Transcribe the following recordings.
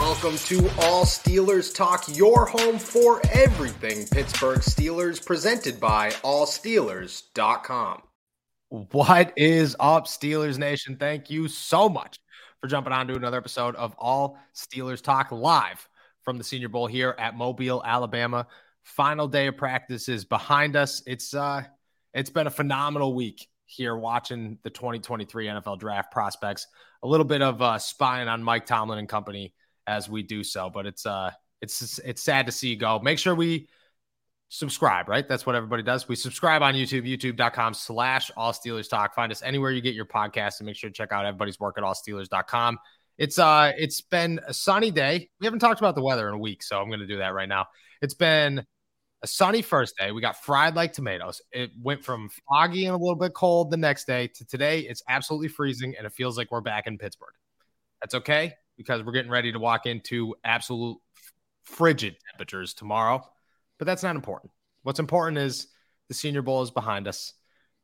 Welcome to All Steelers Talk, your home for everything Pittsburgh Steelers, presented by allsteelers.com. What is up, Steelers Nation? Thank you so much for jumping on to another episode of All Steelers Talk live from the Senior Bowl here at Mobile, Alabama. Final day of practice is behind us. It's uh it's been a phenomenal week here watching the 2023 NFL draft prospects. A little bit of uh, spying on Mike Tomlin and company as we do so. But it's uh it's it's sad to see you go. Make sure we subscribe, right? That's what everybody does. We subscribe on YouTube, youtube.com slash all Steelers talk. Find us anywhere you get your podcast and make sure to check out everybody's work at allsteelers.com. It's uh it's been a sunny day. We haven't talked about the weather in a week, so I'm gonna do that right now. It's been a sunny first day. We got fried like tomatoes. It went from foggy and a little bit cold the next day to today. It's absolutely freezing and it feels like we're back in Pittsburgh. That's okay because we're getting ready to walk into absolute frigid temperatures tomorrow. But that's not important. What's important is the Senior Bowl is behind us.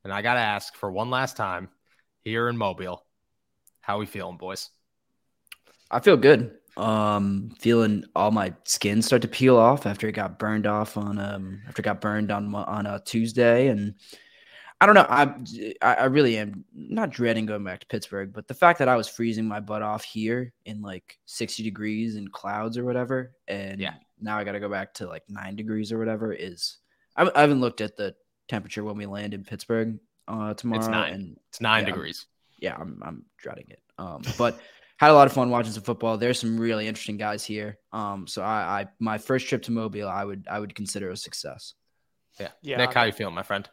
And I got to ask for one last time here in Mobile, how we feeling, boys? I feel good. Um, feeling all my skin start to peel off after it got burned off on um after it got burned on on a Tuesday, and I don't know. I I really am not dreading going back to Pittsburgh, but the fact that I was freezing my butt off here in like 60 degrees and clouds or whatever, and yeah, now I got to go back to like nine degrees or whatever is. I, I, haven't looked at the temperature when we land in Pittsburgh uh, tomorrow. It's nine. And it's nine yeah, degrees. I'm, yeah, I'm I'm dreading it. Um, but had a lot of fun watching some football. There's some really interesting guys here. Um, so I, I my first trip to Mobile, I would I would consider a success. Yeah, yeah. Nick, how you feeling, my friend?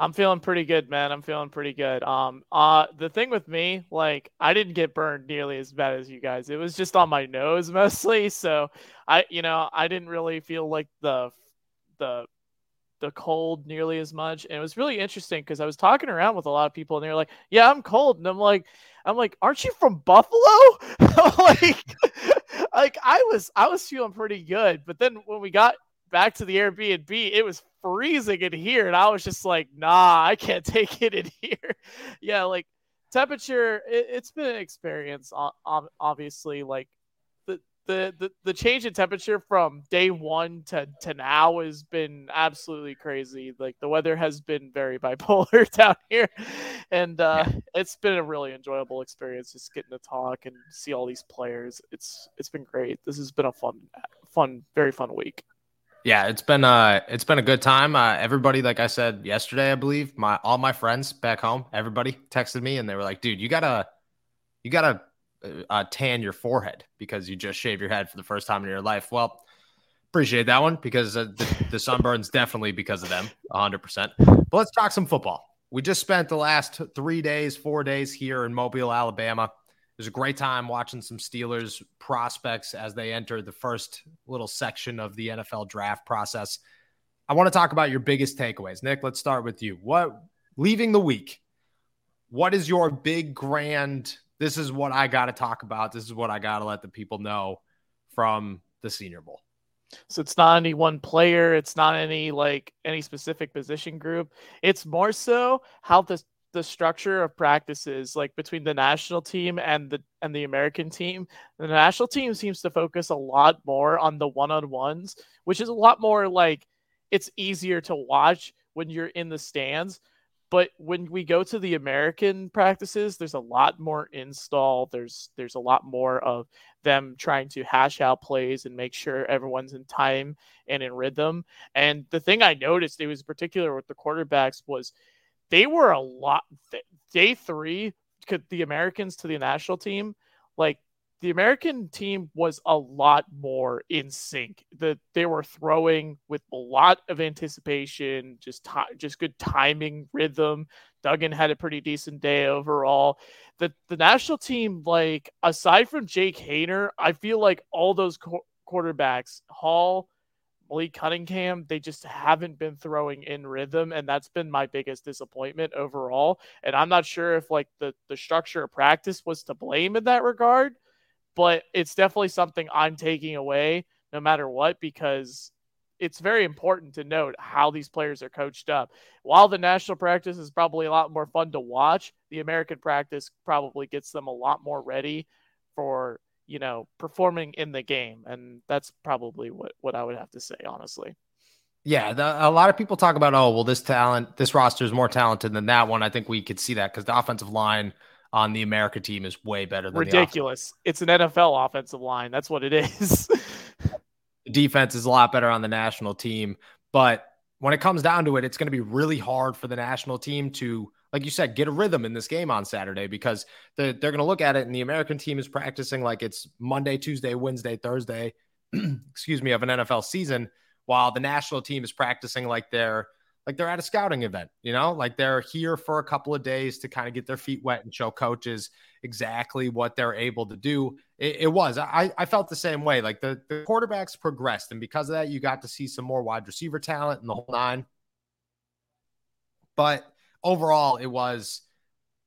I'm feeling pretty good, man. I'm feeling pretty good. Um, uh, the thing with me, like, I didn't get burned nearly as bad as you guys. It was just on my nose mostly. So I, you know, I didn't really feel like the, the, the cold nearly as much. And it was really interesting because I was talking around with a lot of people and they were like, yeah, I'm cold. And I'm like, I'm like, aren't you from Buffalo? like, like I was, I was feeling pretty good. But then when we got back to the Airbnb, it was freezing in here, and I was just like, nah, I can't take it in here. yeah, like temperature, it, has been an experience. Obviously, like the, the the the change in temperature from day one to to now has been absolutely crazy. Like the weather has been very bipolar down here, and uh, it's been a really enjoyable experience just getting to talk and see all these players. It's it's been great. This has been a fun fun very fun week. Yeah, it's been uh it's been a good time. Uh, everybody, like I said yesterday, I believe my all my friends back home, everybody texted me and they were like, "Dude, you gotta you gotta uh, uh tan your forehead because you just shave your head for the first time in your life." Well, appreciate that one because uh, the, the sunburn's definitely because of them, hundred percent. But let's talk some football. We just spent the last three days, four days here in Mobile, Alabama was a great time watching some Steelers prospects as they enter the first little section of the NFL draft process. I want to talk about your biggest takeaways. Nick, let's start with you. What leaving the week? What is your big grand? This is what I got to talk about. This is what I got to let the people know from the Senior Bowl. So it's not any one player. It's not any like any specific position group. It's more so how the the structure of practices like between the national team and the and the American team. The national team seems to focus a lot more on the one-on-ones, which is a lot more like it's easier to watch when you're in the stands. But when we go to the American practices, there's a lot more install. There's there's a lot more of them trying to hash out plays and make sure everyone's in time and in rhythm. And the thing I noticed, it was particular with the quarterbacks, was they were a lot. Day three, could the Americans to the national team, like the American team was a lot more in sync. That they were throwing with a lot of anticipation, just t- just good timing, rhythm. Duggan had a pretty decent day overall. The the national team, like aside from Jake Haener, I feel like all those co- quarterbacks, Hall, Malik Cunningham, they just haven't been throwing in rhythm, and that's been my biggest disappointment overall. And I'm not sure if like the the structure of practice was to blame in that regard, but it's definitely something I'm taking away no matter what because it's very important to note how these players are coached up. While the national practice is probably a lot more fun to watch, the American practice probably gets them a lot more ready for you know, performing in the game. And that's probably what, what I would have to say, honestly. Yeah, the, a lot of people talk about, oh, well, this talent, this roster is more talented than that one. I think we could see that because the offensive line on the America team is way better than ridiculous. It's an NFL offensive line. That's what it is. defense is a lot better on the national team, but when it comes down to it, it's going to be really hard for the national team to, like you said, get a rhythm in this game on Saturday because they're, they're going to look at it and the American team is practicing like it's Monday, Tuesday, Wednesday, Thursday, excuse me, of an NFL season, while the national team is practicing like they're like they're at a scouting event, you know, like they're here for a couple of days to kind of get their feet wet and show coaches exactly what they're able to do. It, it was, I, I felt the same way. Like the, the quarterbacks progressed, and because of that, you got to see some more wide receiver talent in the whole nine. But overall, it was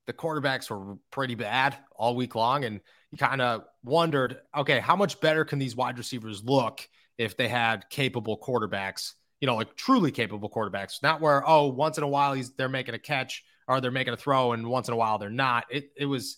the quarterbacks were pretty bad all week long. And you kind of wondered, okay, how much better can these wide receivers look if they had capable quarterbacks? you know, like truly capable quarterbacks, not where, oh, once in a while he's they're making a catch or they're making a throw and once in a while they're not. It it was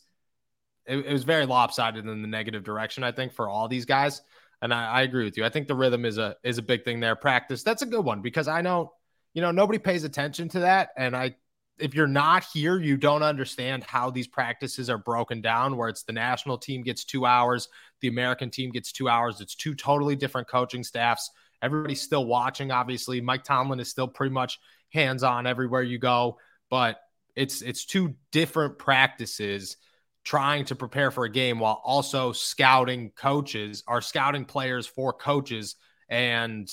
it, it was very lopsided in the negative direction, I think, for all these guys. And I, I agree with you. I think the rhythm is a is a big thing there. Practice, that's a good one because I know, you know, nobody pays attention to that. And I if you're not here, you don't understand how these practices are broken down, where it's the national team gets two hours, the American team gets two hours. It's two totally different coaching staffs. Everybody's still watching, obviously. Mike Tomlin is still pretty much hands on everywhere you go, but it's it's two different practices trying to prepare for a game while also scouting coaches or scouting players for coaches and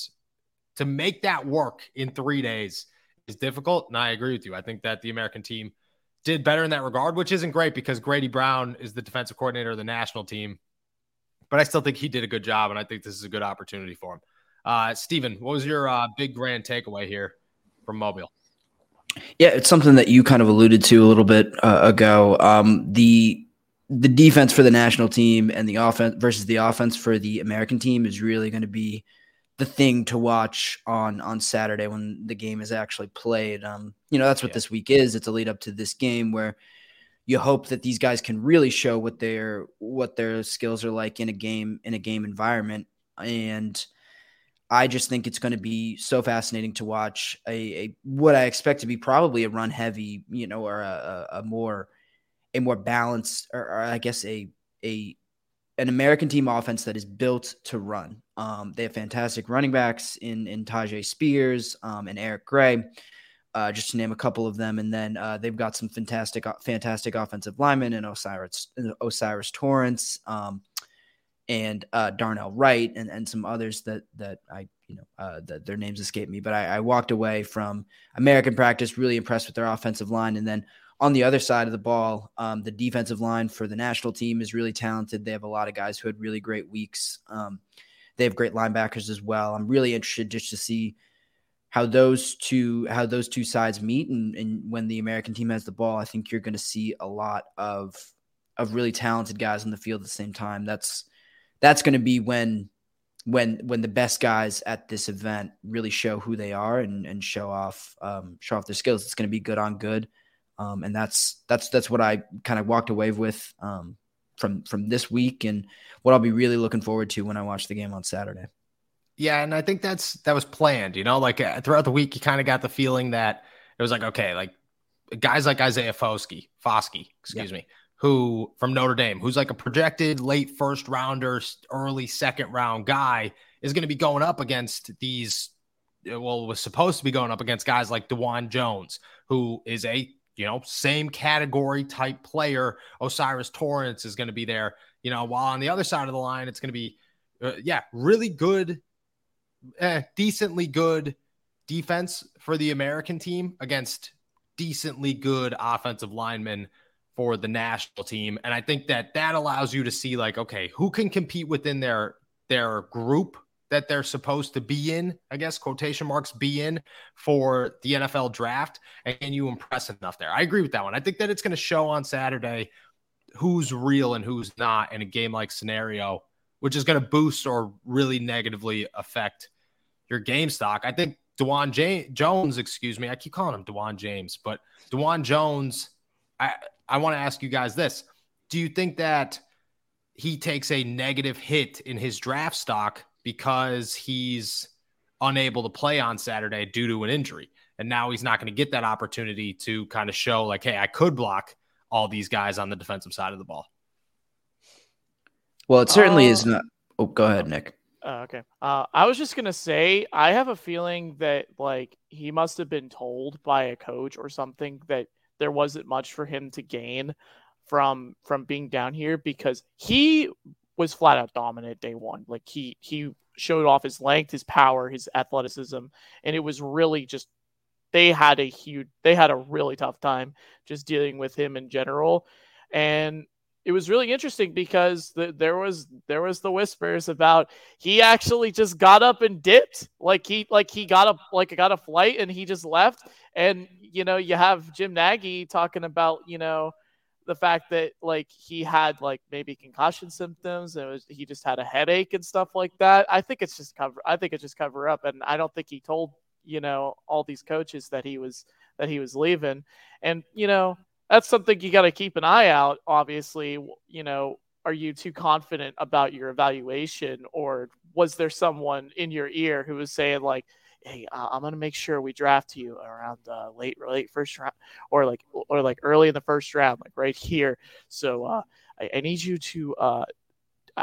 to make that work in 3 days is difficult and I agree with you. I think that the American team did better in that regard, which isn't great because Grady Brown is the defensive coordinator of the national team. But I still think he did a good job and I think this is a good opportunity for him. Uh, Steven, what was your uh, big grand takeaway here from Mobile? Yeah, it's something that you kind of alluded to a little bit uh, ago. Um, the the defense for the national team and the offense versus the offense for the American team is really going to be the thing to watch on on Saturday when the game is actually played. Um, you know, that's what yeah. this week is. It's a lead up to this game where you hope that these guys can really show what their what their skills are like in a game in a game environment and I just think it's going to be so fascinating to watch a, a, what I expect to be probably a run heavy, you know, or a, a more a more balanced, or, or, I guess a a an American team offense that is built to run. Um, they have fantastic running backs in in Tyjae Spears um, and Eric Gray, uh, just to name a couple of them, and then uh, they've got some fantastic fantastic offensive linemen in O'Cyrus O'Cyrus Torrence. Um, and uh, Darnell Wright and, and some others that that I you know uh, that their names escape me, but I, I, walked away from American practice really impressed with their offensive line, and then on the other side of the ball, um, the defensive line for the national team is really talented. They have a lot of guys who had really great weeks. Um, they have great linebackers as well. I'm really interested just to see how those two how those two sides meet, and, and when the American team has the ball, I think you're going to see a lot of of really talented guys on the field at the same time. That's that's going to be when when when the best guys at this event really show who they are and and show off um, show off their skills. It's going to be good on good, um, and that's that's that's what I kind of walked away with um, from from this week and what I'll be really looking forward to when I watch the game on Saturday. Yeah, and I think that's that was planned. You know, like uh, throughout the week, you kind of got the feeling that it was like okay, like guys like Isaiah Foskey, Foskey, excuse yeah. me, who from Notre Dame, who's like a projected late first rounder, early second round guy, is going to be going up against these. Well, was supposed to be going up against guys like Dawand Jones, who is a you know same category type player. O'Cyrus Torrence is going to be there. You know, while on the other side of the line, it's going to be uh, yeah, really good, eh, decently good defense for the American team against decently good offensive linemen for the national team. And I think that that allows you to see like, okay, who can compete within their their group that they're supposed to be in, I guess quotation marks be in for the NFL draft. And can you impress enough there? I agree with that one. I think that it's going to show on Saturday who's real and who's not in a game like scenario, which is going to boost or really negatively affect your game stock. I think Dawand James, Jones, excuse me, I keep calling him Dawand James, but Dawand Jones, I, I want to ask you guys this. Do you think that he takes a negative hit in his draft stock because he's unable to play on Saturday due to an injury. And now he's not going to get that opportunity to kind of show, like, hey, I could block all these guys on the defensive side of the ball. Well, it certainly uh, is not. Oh, go ahead, Nick. Uh, okay. Uh, I was just gonna say, I have a feeling that like he must have been told by a coach or something that there wasn't much for him to gain from from being down here because he was flat out dominant day one. Like he he showed off his length, his power, his athleticism, and it was really just they had a huge they had a really tough time just dealing with him in general. And it was really interesting because the, there was there was the whispers about he actually just got up and dipped like he like he got a like got a flight and he just left and you know you have Jim Nagy talking about you know the fact that like he had like maybe concussion symptoms and was, he just had a headache and stuff like that I think it's just cover I think it's just cover up. And I don't think he told you know all these coaches that he was that he was leaving. And you know that's something you got to keep an eye out. Obviously, you know, are you too confident about your evaluation, or was there someone in your ear who was saying like, "Hey, uh, I'm gonna make sure we draft you around uh, late, late first round, or like, or like early in the first round, like right here." So uh, I, I, need you to. Uh,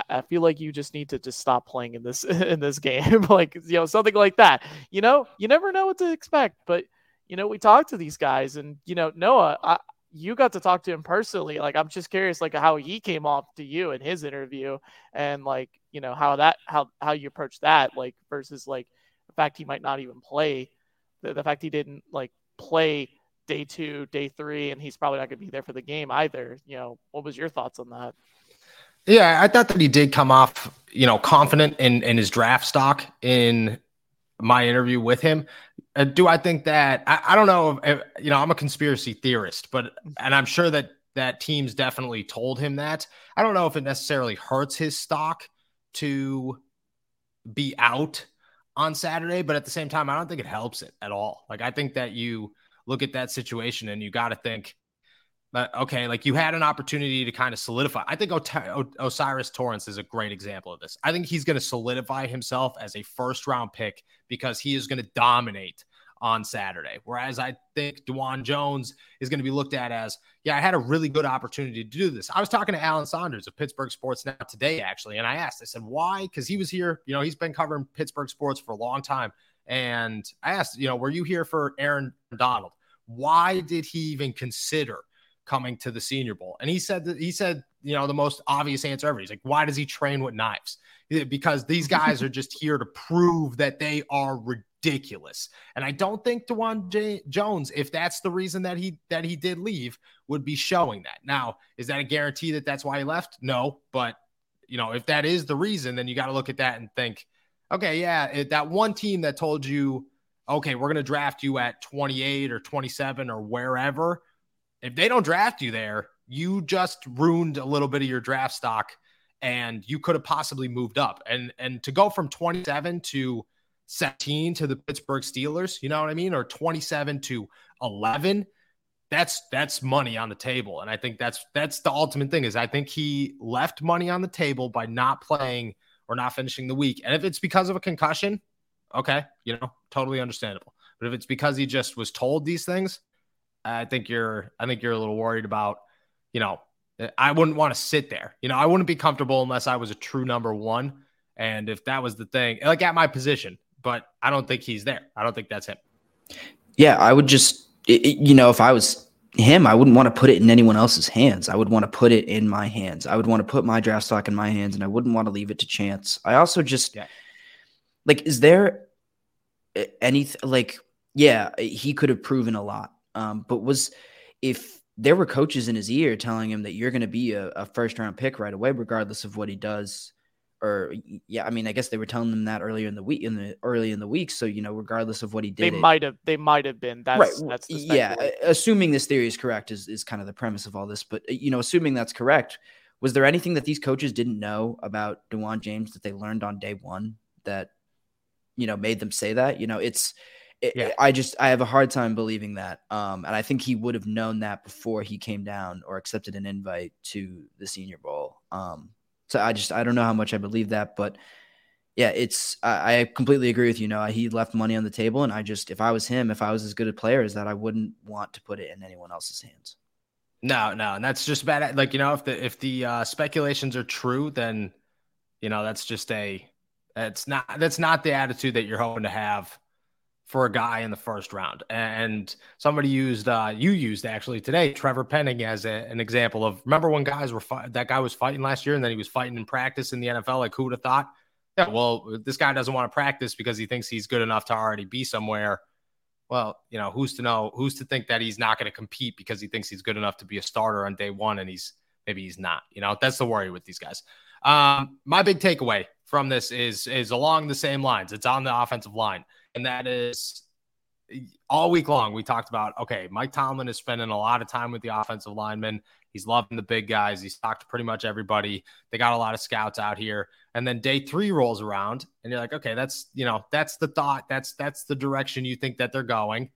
I feel like you just need to just stop playing in this in this game, like you know something like that. You know, you never know what to expect, but you know we talk to these guys, and you know Noah, I, you got to talk to him personally. Like, I'm just curious, like how he came off to you in his interview, and like you know how that how how you approach that, like versus like fact he might not even play, the, the fact he didn't like play day two, day three, and he's probably not going to be there for the game either. You know, what was your thoughts on that? Yeah, I thought that he did come off, you know, confident in in his draft stock in my interview with him. Uh, do I think that I, I don't know if, you know I'm a conspiracy theorist, but and I'm sure that that teams definitely told him that. I don't know if it necessarily hurts his stock to be out on Saturday, but at the same time, I don't think it helps it at all. Like I think that you look at that situation and you got to think but okay, like you had an opportunity to kind of solidify. I think O'Cyrus Torrence is a great example of this. I think he's going to solidify himself as a first round pick because he is going to dominate on Saturday. Whereas I think Dawand Jones is going to be looked at as, yeah, I had a really good opportunity to do this. I was talking to Alan Saunders of Pittsburgh Sports Now today, actually, and I asked, I said, why? Because he was here, you know, he's been covering Pittsburgh sports for a long time. And I asked, you know, were you here for Aaron Donald? Why did he even consider coming to the Senior Bowl. And he said that he said, you know, the most obvious answer ever. He's like, why does he train with knives? Because these guys are just here to prove that they are ridiculous. And I don't think Dawand J- Jones, if that's the reason that he that he did leave, would be showing that. Now, is that a guarantee that that's why he left? No, but you know, if that is the reason, then you got to look at that and think, okay, yeah, it, that one team that told you, okay, we're going to draft you at 28 or 27 or wherever if they don't draft you there, you just ruined a little bit of your draft stock and you could have possibly moved up. And and to go from 27 to 17 to the Pittsburgh Steelers, you know what I mean? Or 27 to 11, that's that's money on the table. And I think that's that's the ultimate thing is I think he left money on the table by not playing or not finishing the week. And if it's because of a concussion, okay, you know, totally understandable. But if it's because he just was told these things, I think you're I think you're a little worried about, you know, I wouldn't want to sit there. You know, I wouldn't be comfortable unless I was a true number one. And if that was the thing, like at my position, but I don't think he's there. I don't think that's him. Yeah, I would just, you know, if I was him, I wouldn't want to put it in anyone else's hands. I would want to put it in my hands. I would want to put my draft stock in my hands and I wouldn't want to leave it to chance. I also just, yeah. like, is there anything, like, yeah, he could have proven a lot um, but was if there were coaches in his ear telling him that you're going to be a, a, first round pick right away, regardless of what he does, or yeah, I mean, I guess they were telling him that earlier in the week, in the early in the week. So you know, regardless of what he did, they might have, they might have been. That's right. That's yeah. Assuming this theory is correct is is kind of the premise of all this. But you know, assuming that's correct, was there anything that these coaches didn't know about Dawand James that they learned on day one that you know made them say that? You know, it's yeah. I just I have a hard time believing that. Um, and I think he would have known that before he came down or accepted an invite to the Senior Bowl. Um, So I just I don't know how much I believe that, but yeah, it's I, I completely agree with you. Know he left money on the table, and I just if I was him, if I was as good a player as that, I wouldn't want to put it in anyone else's hands. No, no, and that's just bad. Like you know, if the if the uh, speculations are true, then you know that's just a it's not that's not the attitude that you're hoping to have for a guy in the first round. And somebody used uh, you used actually today Trevor Penning as a, an example of remember when guys were fi- that guy was fighting last year and then he was fighting in practice in the NFL. Like who would have thought? Yeah, well, this guy doesn't want to practice because he thinks he's good enough to already be somewhere well, you know, who's to know? Who's to think that he's not going to compete because he thinks he's good enough to be a starter on day one and he's maybe he's not. You know, that's the worry with these guys. Um, my big takeaway from this is is along the same lines. It's on the offensive line, and that is all week long we talked about. Okay, Mike Tomlin is spending a lot of time with the offensive linemen. He's loving the big guys. He's talked to pretty much everybody. They got a lot of scouts out here. And then day three rolls around, and you're like, okay, that's you know, that's the thought. That's that's the direction you think that they're going.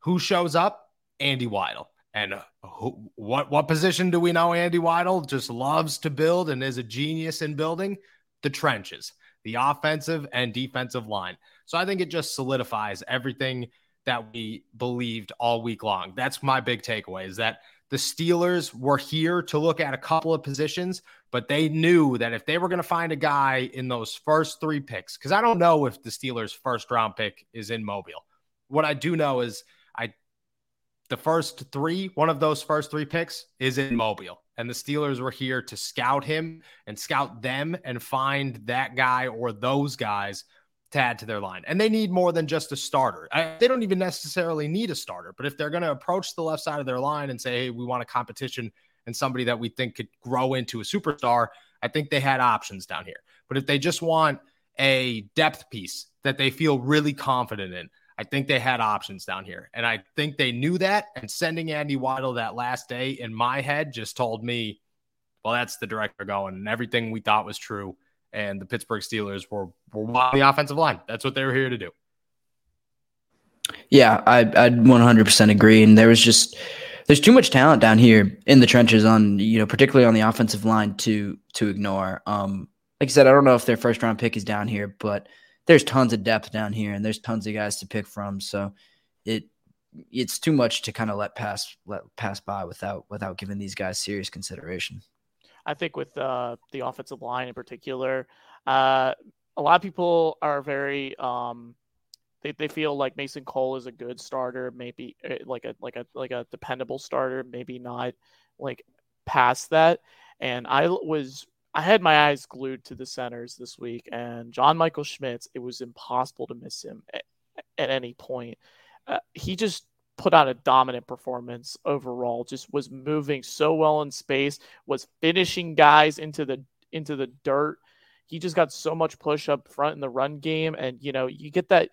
Who shows up? Andy Weidl. And uh, who, what what position do we know Andy Weidl just loves to build and is a genius in building? The trenches, the offensive and defensive line. So I think it just solidifies everything that we believed all week long. That's my big takeaway is that the Steelers were here to look at a couple of positions, but they knew that if they were going to find a guy in those first three picks, because I don't know if the Steelers' first round pick is in Mobile. What I do know is I the first three, one of those first three picks is in Mobile. And the Steelers were here to scout him and scout them and find that guy or those guys to add to their line. And they need more than just a starter. I, they don't even necessarily need a starter, but if they're going to approach the left side of their line and say, hey, we want a competition and somebody that we think could grow into a superstar, I think they had options down here. But if they just want a depth piece that they feel really confident in, I think they had options down here. And I think they knew that. And sending Andy Weidl that last day in my head just told me, well, that's the director going. And everything we thought was true and the Pittsburgh Steelers were were on the offensive line. That's what they were here to do. Yeah, I I'd 100% agree. And there was just there's too much talent down here in the trenches on you know particularly on the offensive line to to ignore. Um, like I said, I don't know if their first round pick is down here, but there's tons of depth down here, and there's tons of guys to pick from. So it it's too much to kind of let pass let pass by without without giving these guys serious consideration. I think with uh, the offensive line in particular, uh, a lot of people are very um, they, they feel like Mason Cole is a good starter, maybe eh, like a like a like a dependable starter, maybe not like past that. And I was I had my eyes glued to the centers this week, and John Michael Schmitz. It was impossible to miss him at, at any point. Uh, he just put out a dominant performance overall. Just was moving so well in space, was finishing guys into the into the dirt. He just got so much push up front in the run game, and you know you get that.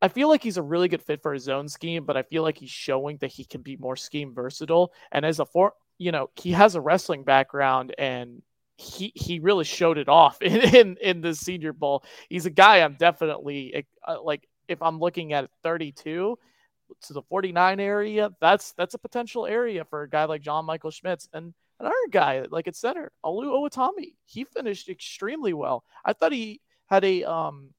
I feel like he's a really good fit for his own scheme, but I feel like he's showing that he can be more scheme versatile. And as a for you know, he has a wrestling background and he he really showed it off in in, in the Senior Bowl. He's a guy I'm definitely uh, like if I'm looking at 32, to the 49 area, that's that's a potential area for a guy like John Michael Schmitz. And another guy like at center, Olu Oluwatimi, he finished extremely well. I thought he had a um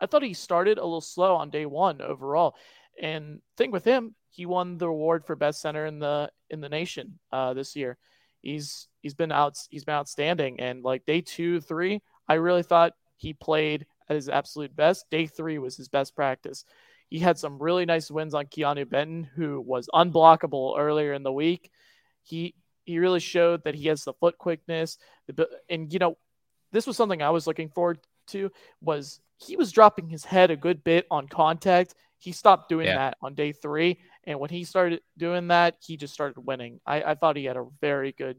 I thought he started a little slow on day one overall. And thing with him, he won the award for best center in the in the nation uh, this year. He's he's been out he's been outstanding. And like day two, three, I really thought he played at his absolute best. Day three was his best practice. He had some really nice wins on Keanu Benton, who was unblockable earlier in the week. He he really showed that he has the foot quickness, and you know, this was something I was looking forward to. Was he was dropping his head a good bit on contact. He stopped doing yeah. that on day three, and when he started doing that, he just started winning. I, I thought he had a very good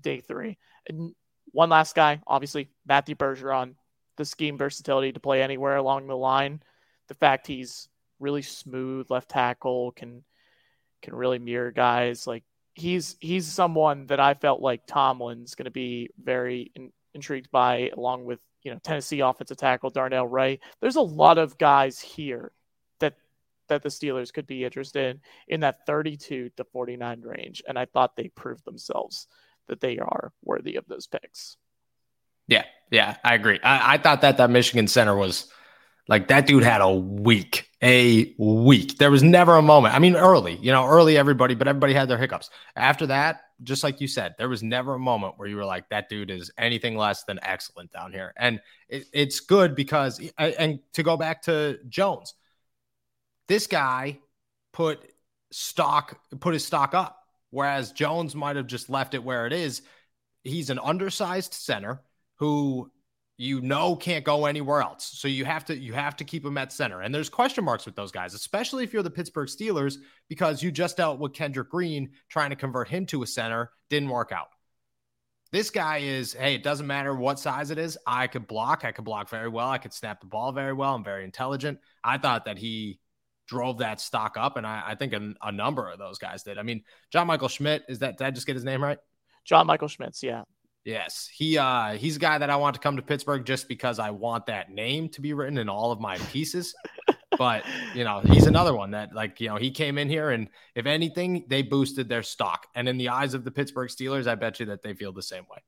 day three. And one last guy, obviously Matthew Bergeron, the scheme versatility to play anywhere along the line the fact he's really smooth left tackle can can really mirror guys like he's he's someone that I felt like Tomlin's going to be very in, intrigued by along with you know Tennessee offensive tackle Darnell Wright There's a lot of guys here that that the Steelers could be interested in in that 32 to 49 range and I thought they proved themselves that they are worthy of those picks. Yeah, yeah, I agree. I, I thought that that Michigan center was like that dude had a week, a week. There was never a moment. I mean, early, you know, early everybody, but everybody had their hiccups. After that, just like you said, there was never a moment where you were like, that dude is anything less than excellent down here. And it, it's good because, and to go back to Jones, this guy put stock, put his stock up, whereas Jones might have just left it where it is. He's an undersized center who you know can't go anywhere else. So you have to you have to keep him at center. And there's question marks with those guys, especially if you're the Pittsburgh Steelers, because you just dealt with Kendrick Green trying to convert him to a center, didn't work out. This guy is, hey, it doesn't matter what size it is. I could block. I could block very well. I could snap the ball very well. I'm very intelligent. I thought that he drove that stock up, and I, I think a, a, number of those guys did. I mean, John Michael Schmidt, is that did I just get his name right? John Michael Schmitz, yeah. Yes, he uh he's a guy that I want to come to Pittsburgh just because I want that name to be written in all of my pieces. but you know, he's another one that like you know he came in here and if anything, they boosted their stock. And in the eyes of the Pittsburgh Steelers, I bet you that they feel the same way.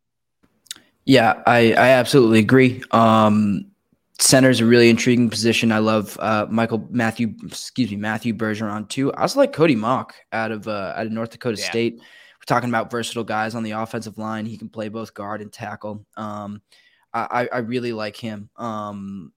Yeah, I I absolutely agree. Um, center is a really intriguing position. I love uh, Michael Matthew, excuse me, Matthew Bergeron too. I also like Cody Mauch out of uh, out of North Dakota yeah. State talking about versatile guys on the offensive line. He can play both guard and tackle. Um, I, I really like him. Um,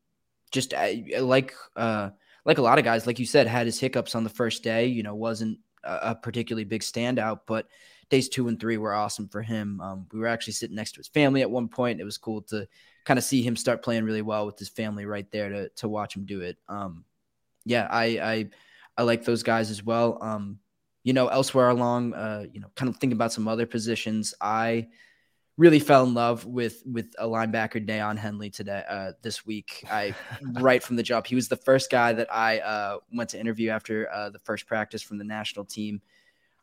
just I, like uh, like a lot of guys, like you said, had his hiccups on the first day. You know, wasn't a, a particularly big standout, but days two and three were awesome for him. Um, we were actually sitting next to his family at one point. It was cool to kind of see him start playing really well with his family right there to to watch him do it. Um, yeah, I I I like those guys as well. Um, you know, elsewhere along, uh, you know, kind of thinking about some other positions, I really fell in love with with a linebacker Daiyan Henley today uh, this week. I right from the jump, he was the first guy that I uh, went to interview after uh, the first practice from the national team.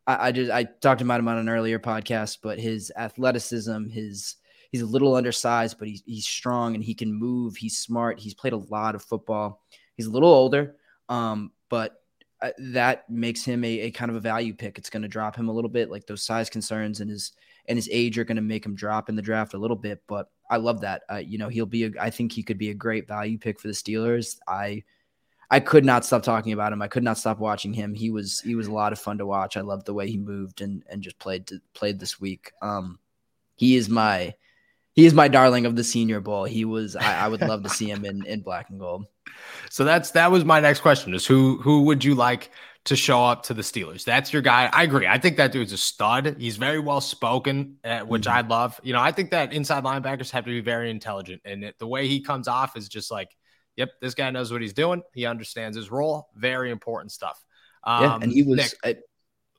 I, I just I talked about him on an earlier podcast, but his athleticism, his he's a little undersized, but he's he's strong and he can move. He's smart. He's played a lot of football. He's a little older, um, but uh, that makes him a, a, kind of a value pick. It's going to drop him a little bit. Like those size concerns and his and his age are going to make him drop in the draft a little bit. But I love that. Uh, you know, he'll be. A, I think he could be a great value pick for the Steelers. I I could not stop talking about him. I could not stop watching him. He was he was a lot of fun to watch. I loved the way he moved and and just played to, played this week. Um, he is my he is my darling of the Senior Bowl. He was. I, I would love to see him in in black and gold. So that's that was my next question: is who who would you like to show up to the Steelers? That's your guy. I agree. I think that dude's a stud. He's very well spoken, uh, which mm-hmm. I love. You know, I think that inside linebackers have to be very intelligent, and it, the way he comes off is just like, yep, this guy knows what he's doing. He understands his role. Very important stuff. Um, yeah, and um, he was. Nick, I,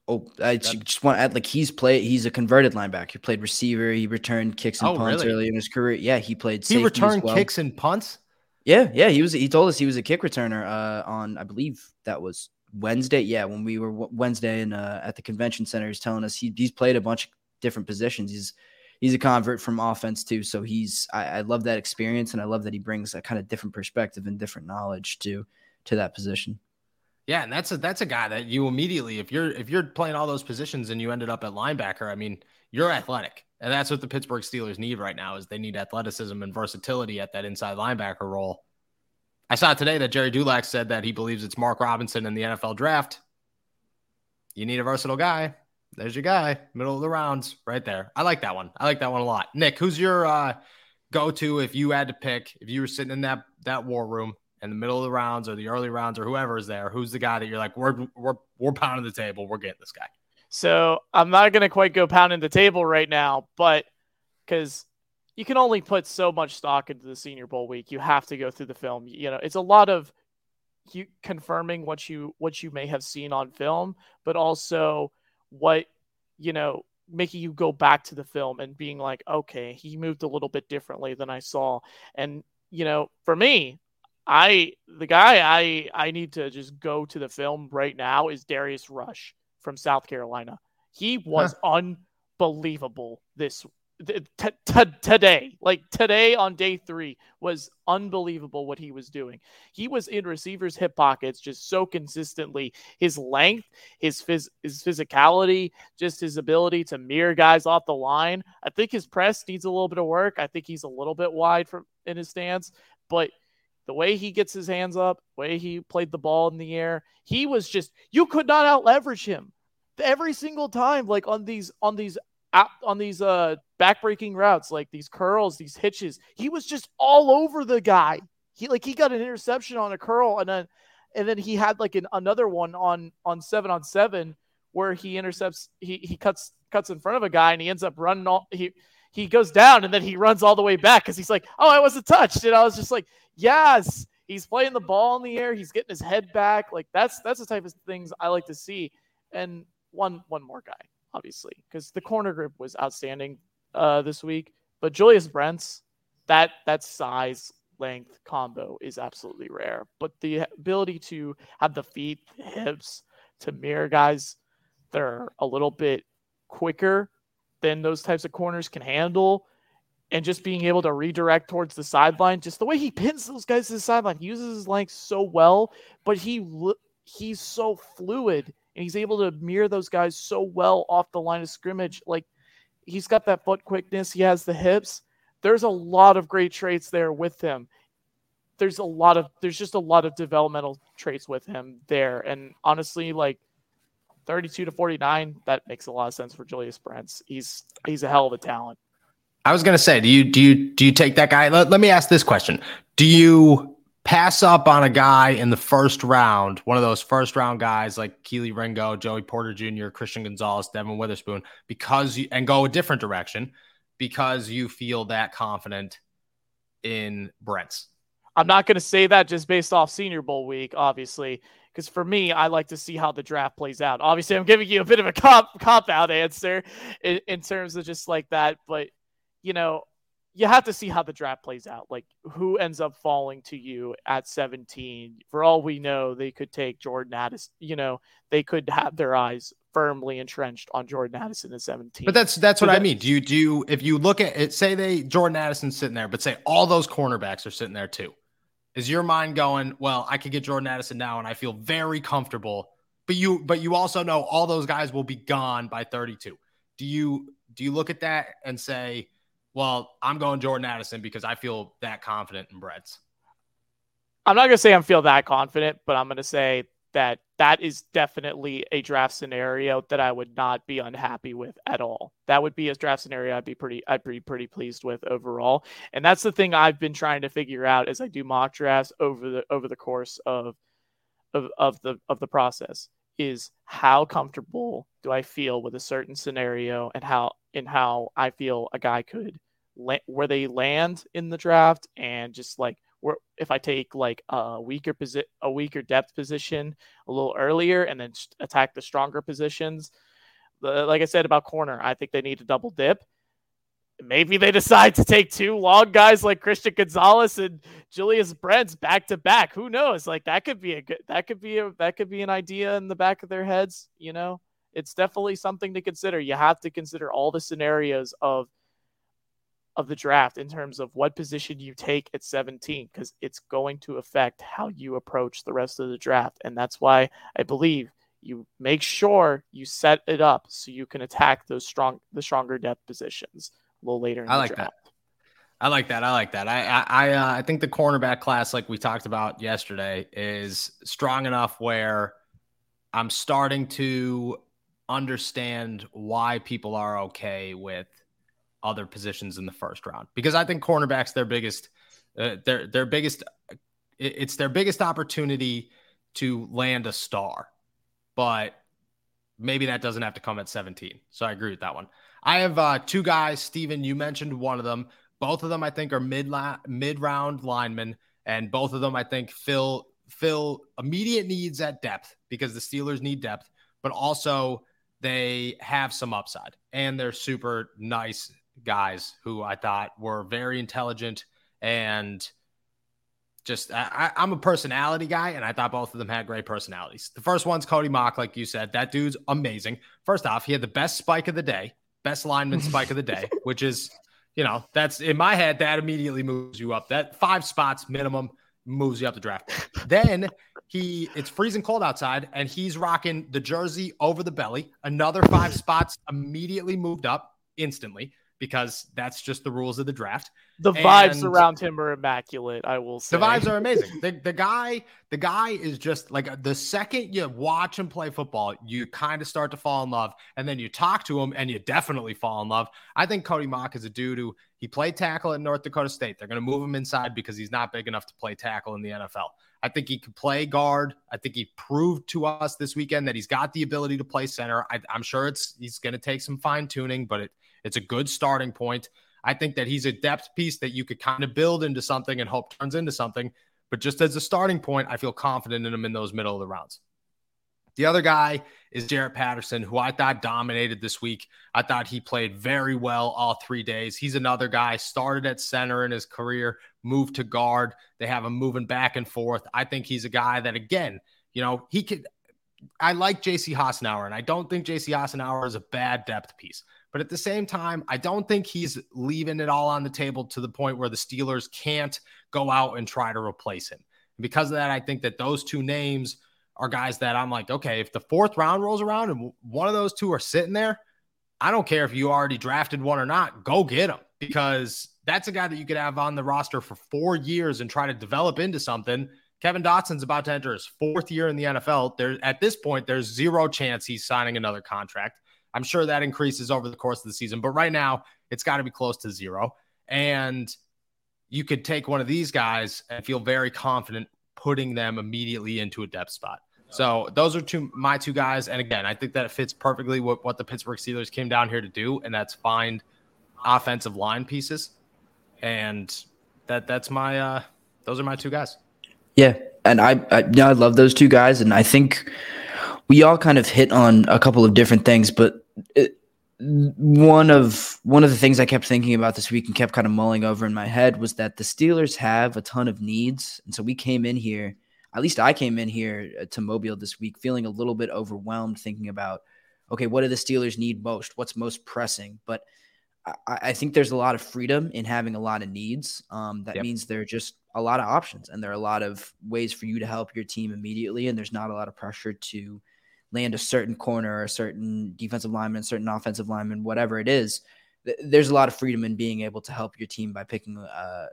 oh, I just want to add, like he's played. He's a converted linebacker. He played receiver. He returned kicks and oh, punts really? early in his career. Yeah, he played. He returned well. kicks and punts. Yeah, yeah, he was. He told us he was a kick returner uh, on, I believe that was Wednesday. Yeah, when we were Wednesday and uh, at the convention center, he's telling us he, he's played a bunch of different positions. He's he's a convert from offense too, so he's. I, I love that experience, and I love that he brings a kind of different perspective and different knowledge to to that position. Yeah, and that's a that's a guy that you immediately if you're if you're playing all those positions and you ended up at linebacker, I mean, you're athletic. And that's what the Pittsburgh Steelers need right now is they need athleticism and versatility at that inside linebacker role. I saw today that Gerry Dulac said that he believes it's Mark Robinson in the NFL draft. You need a versatile guy. There's your guy, middle of the rounds, right there. I like that one. I like that one a lot. Nick, who's your uh, go-to if you had to pick? If you were sitting in that that war room in the middle of the rounds or the early rounds or whoever is there, who's the guy that you're like, we're we're we're pounding the table, we're getting this guy. So I'm not going to quite go pounding the table right now, but because you can only put so much stock into the Senior Bowl week, you have to go through the film. You know, it's a lot of you confirming what you what you may have seen on film, but also what you know making you go back to the film and being like, okay, he moved a little bit differently than I saw. And you know, for me, I the guy I I need to just go to the film right now is Darius Rush from South Carolina. He was huh. unbelievable this t- t- today, like today on day three, was unbelievable what he was doing. He was in receivers' hip pockets just so consistently. His length, his phys- his physicality, just his ability to mirror guys off the line. I think his press needs a little bit of work. I think he's a little bit wide from in his stance, but the way he gets his hands up, the way he played the ball in the air, he was just you could not out leverage him every single time like on these on these on these uh backbreaking routes, like these curls, these hitches. He was just all over the guy. He like he got an interception on a curl, and then and then he had like an another one on on seven on seven where he intercepts. He he cuts cuts in front of a guy, and he ends up running all he. He goes down and then he runs all the way back because he's like, "Oh, I wasn't touched," and I was just like, "Yes, he's playing the ball in the air. He's getting his head back. Like that's that's the type of things I like to see." And one one more guy obviously, because the corner group was outstanding uh, this week. But Julius Brents, that that size length combo is absolutely rare. But the ability to have the feet, the hips to mirror guys that are a little bit quicker than those types of corners can handle. And just being able to redirect towards the sideline, just the way he pins those guys to the sideline, he uses his length so well, but he he's so fluid and he's able to mirror those guys so well off the line of scrimmage. Like he's got that foot quickness, he has the hips. There's a lot of great traits there with him. There's a lot of there's just a lot of developmental traits with him there. And honestly, like 32 to 49, that makes a lot of sense for Julius Brents. He's he's a hell of a talent. I was gonna say, do you do you do you take that guy? Let, let me ask this question: Do you pass up on a guy in the first round, one of those first round guys like Kelee Ringo, Joey Porter Jr., Christian Gonzalez, Devon Witherspoon, because you and go a different direction because you feel that confident in Brents. I'm not going to say that just based off Senior Bowl week, obviously, because for me, I like to see how the draft plays out. Obviously, I'm giving you a bit of a cop cop out answer in, in terms of just like that, but you know, you have to see how the draft plays out. Like who ends up falling to you at 17. For all we know, they could take Jordan Addison. You know, they could have their eyes firmly entrenched on Jordan Addison at 17. But that's that's what I mean. Do you do you, if you look at it, say they Jordan Addison's sitting there, but say all those cornerbacks are sitting there too. Is your mind going, well, I could get Jordan Addison now and I feel very comfortable. But you but you also know all those guys will be gone by 32. Do you do you look at that and say, well, I'm going Jordan Addison because I feel that confident in Brents. I'm not going to say I'm feel that confident, but I'm going to say that that is definitely a draft scenario that I would not be unhappy with at all. That would be a draft scenario I'd be pretty I'd be pretty pleased with overall. And that's the thing I've been trying to figure out as I do mock drafts over the over the course of of, of the of the process is how comfortable do I feel with a certain scenario and how in how I feel a guy could where they land in the draft and just like where if I take like a weaker position a weaker depth position a little earlier and then attack the stronger positions. The, like I said about corner, I think they need to double dip maybe they decide to take two long guys like Christian Gonzalez and Julius Brents back to back. Who knows? Like that could be a good that could be a that could be an idea in the back of their heads, you know? It's definitely something to consider. You have to consider all the scenarios of of the draft in terms of what position you take at 17 because it's going to affect how you approach the rest of the draft. And that's why I believe you make sure you set it up so you can attack those strong the stronger depth positions a little later. I like draft. that. I like that. I like that. I I I, uh, I think the cornerback class, like we talked about yesterday, is strong enough where I'm starting to understand why people are okay with other positions in the first round because I think cornerbacks their biggest uh, their their biggest it's their biggest opportunity to land a star, but maybe that doesn't have to come at 17. So I agree with that one. I have uh, two guys. Steven, you mentioned one of them. Both of them, I think, are mid mid round linemen, and both of them, I think, fill fill immediate needs at depth because the Steelers need depth, but also they have some upside, and they're super nice guys who I thought were very intelligent and just I, am a personality guy, and I thought both of them had great personalities. The first one's Cody Mauch, like you said. That dude's amazing. First off, he had the best spike of the day best lineman spike of the day, which is, you know, that's in my head, that immediately moves you up. That five spots minimum moves you up the draft. then he, it's freezing cold outside, and he's rocking the jersey over the belly. Another five spots immediately moved up instantly because that's just the rules of the draft. The vibes around him are immaculate. I will say the vibes are amazing. the, the guy, the guy is just like the second you watch him play football, you kind of start to fall in love, and then you talk to him, and you definitely fall in love. I think Cody Mauch is a dude who he played tackle at North Dakota State. They're going to move him inside because he's not big enough to play tackle in the NFL. I think he could play guard. I think he proved to us this weekend that he's got the ability to play center. I, am sure it's he's going to take some fine tuning, but it it's a good starting point. I think that he's a depth piece that you could kind of build into something and hope turns into something. But just as a starting point, I feel confident in him in those middle of the rounds. The other guy is Jarrett Patterson, who I thought dominated this week. I thought he played very well all three days. He's another guy, started at center in his career, moved to guard. They have him moving back and forth. I think he's a guy that, again, you know, he could. I like JC Hassenauer, and I don't think JC Hassenauer is a bad depth piece. But at the same time, I don't think he's leaving it all on the table to the point where the Steelers can't go out and try to replace him. And because of that, I think that those two names are guys that I'm like, okay, if the fourth round rolls around and one of those two are sitting there, I don't care if you already drafted one or not, go get him because that's a guy that you could have on the roster for four years and try to develop into something. Kevin Dotson's about to enter his fourth year in the NFL. There, at this point, there's zero chance he's signing another contract. I'm sure that increases over the course of the season, but right now it's got to be close to zero. And you could take one of these guys and feel very confident putting them immediately into a depth spot. So those are two my two guys. And again, I think that it fits perfectly what, what the Pittsburgh Steelers came down here to do, and that's find offensive line pieces. And that that's my uh those are my two guys. Yeah. And I I, I love those two guys. And I think we all kind of hit on a couple of different things, but it, one of one of the things I kept thinking about this week and kept kind of mulling over in my head was that the Steelers have a ton of needs, and so we came in here. At least I came in here uh, to Mobile this week feeling a little bit overwhelmed, thinking about, okay, what do the Steelers need most? What's most pressing? But I, I think there's a lot of freedom in having a lot of needs. Um, that yep. means there are just a lot of options, and there are a lot of ways for you to help your team immediately, and there's not a lot of pressure to land a certain corner or a certain defensive lineman, certain offensive lineman, whatever it is, th- there's a lot of freedom in being able to help your team by picking uh,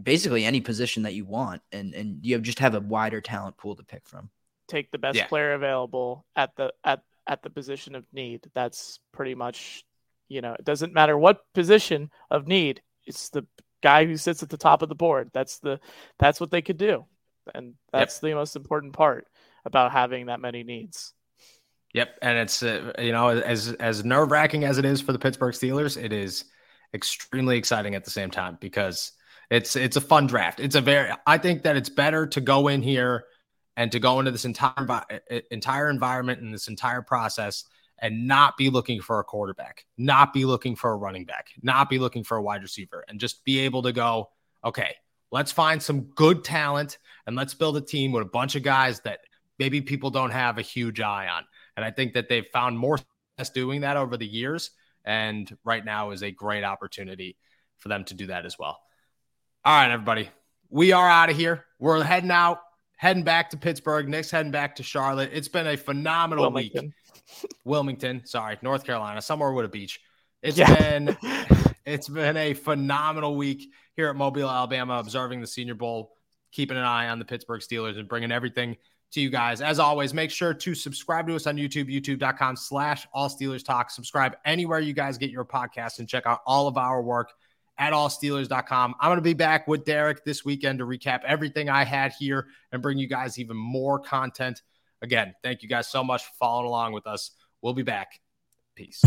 basically any position that you want, and and you have just have a wider talent pool to pick from. Take the best yeah. player available at the at at the position of need. That's pretty much, you know, it doesn't matter what position of need. It's the guy who sits at the top of the board. That's the that's what they could do, and that's yep. the most important part about having that many needs. Yep, and it's uh, you know as as nerve wracking as it is for the Pittsburgh Steelers, it is extremely exciting at the same time because it's it's a fun draft. It's a very I think that it's better to go in here and to go into this entire entire environment and this entire process and not be looking for a quarterback, not be looking for a running back, not be looking for a wide receiver, and just be able to go, okay, let's find some good talent and let's build a team with a bunch of guys that maybe people don't have a huge eye on. And I think that they've found more success doing that over the years. And right now is a great opportunity for them to do that as well. All right, everybody. We are out of here. We're heading out, heading back to Pittsburgh. Nick's heading back to Charlotte. It's been a phenomenal Wilmington. week. Wilmington, sorry, North Carolina, somewhere with a beach. It's yeah. been it's been a phenomenal week here at Mobile, Alabama, observing the Senior Bowl, keeping an eye on the Pittsburgh Steelers, and bringing everything to you guys. As always, make sure to subscribe to us on YouTube, youtube.com slash all Steelers talk. Subscribe anywhere you guys get your podcast and check out all of our work at allsteelers.com. I'm going to be back with Derek this weekend to recap everything I had here and bring you guys even more content. Again, thank you guys so much for following along with us. We'll be back. Peace.